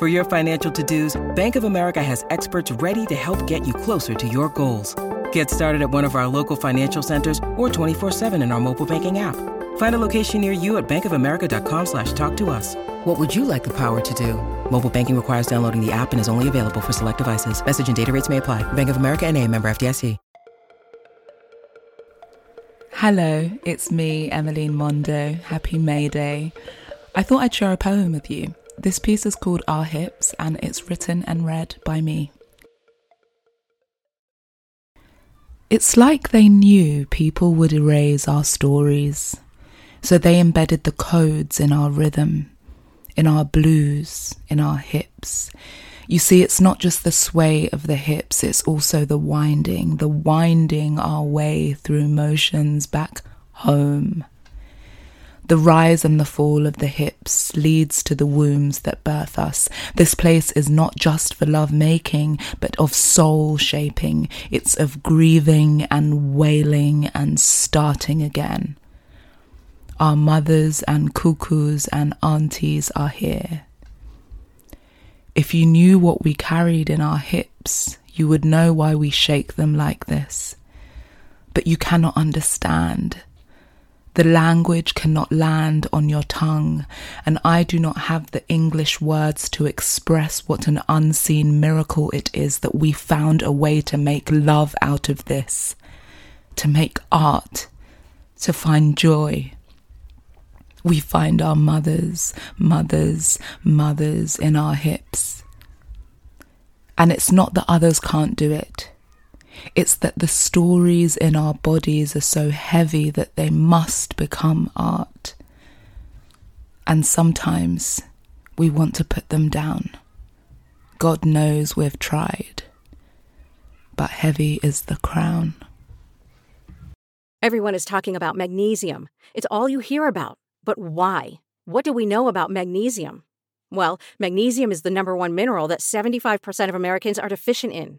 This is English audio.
For your financial to-dos, Bank of America has experts ready to help get you closer to your goals. Get started at one of our local financial centers or 24-7 in our mobile banking app. Find a location near you at bankofamerica.com slash talk to us. What would you like the power to do? Mobile banking requires downloading the app and is only available for select devices. Message and data rates may apply. Bank of America and a member FDIC. Hello, it's me, Emilyne Mondo. Happy May Day. I thought I'd share a poem with you. This piece is called Our Hips and it's written and read by me. It's like they knew people would erase our stories, so they embedded the codes in our rhythm, in our blues, in our hips. You see, it's not just the sway of the hips, it's also the winding, the winding our way through motions back home. The rise and the fall of the hips leads to the wombs that birth us. This place is not just for love making, but of soul shaping. It's of grieving and wailing and starting again. Our mothers and cuckoos and aunties are here. If you knew what we carried in our hips, you would know why we shake them like this. But you cannot understand the language cannot land on your tongue, and I do not have the English words to express what an unseen miracle it is that we found a way to make love out of this, to make art, to find joy. We find our mothers, mothers, mothers in our hips. And it's not that others can't do it. It's that the stories in our bodies are so heavy that they must become art. And sometimes we want to put them down. God knows we've tried, but heavy is the crown. Everyone is talking about magnesium. It's all you hear about. But why? What do we know about magnesium? Well, magnesium is the number one mineral that 75% of Americans are deficient in.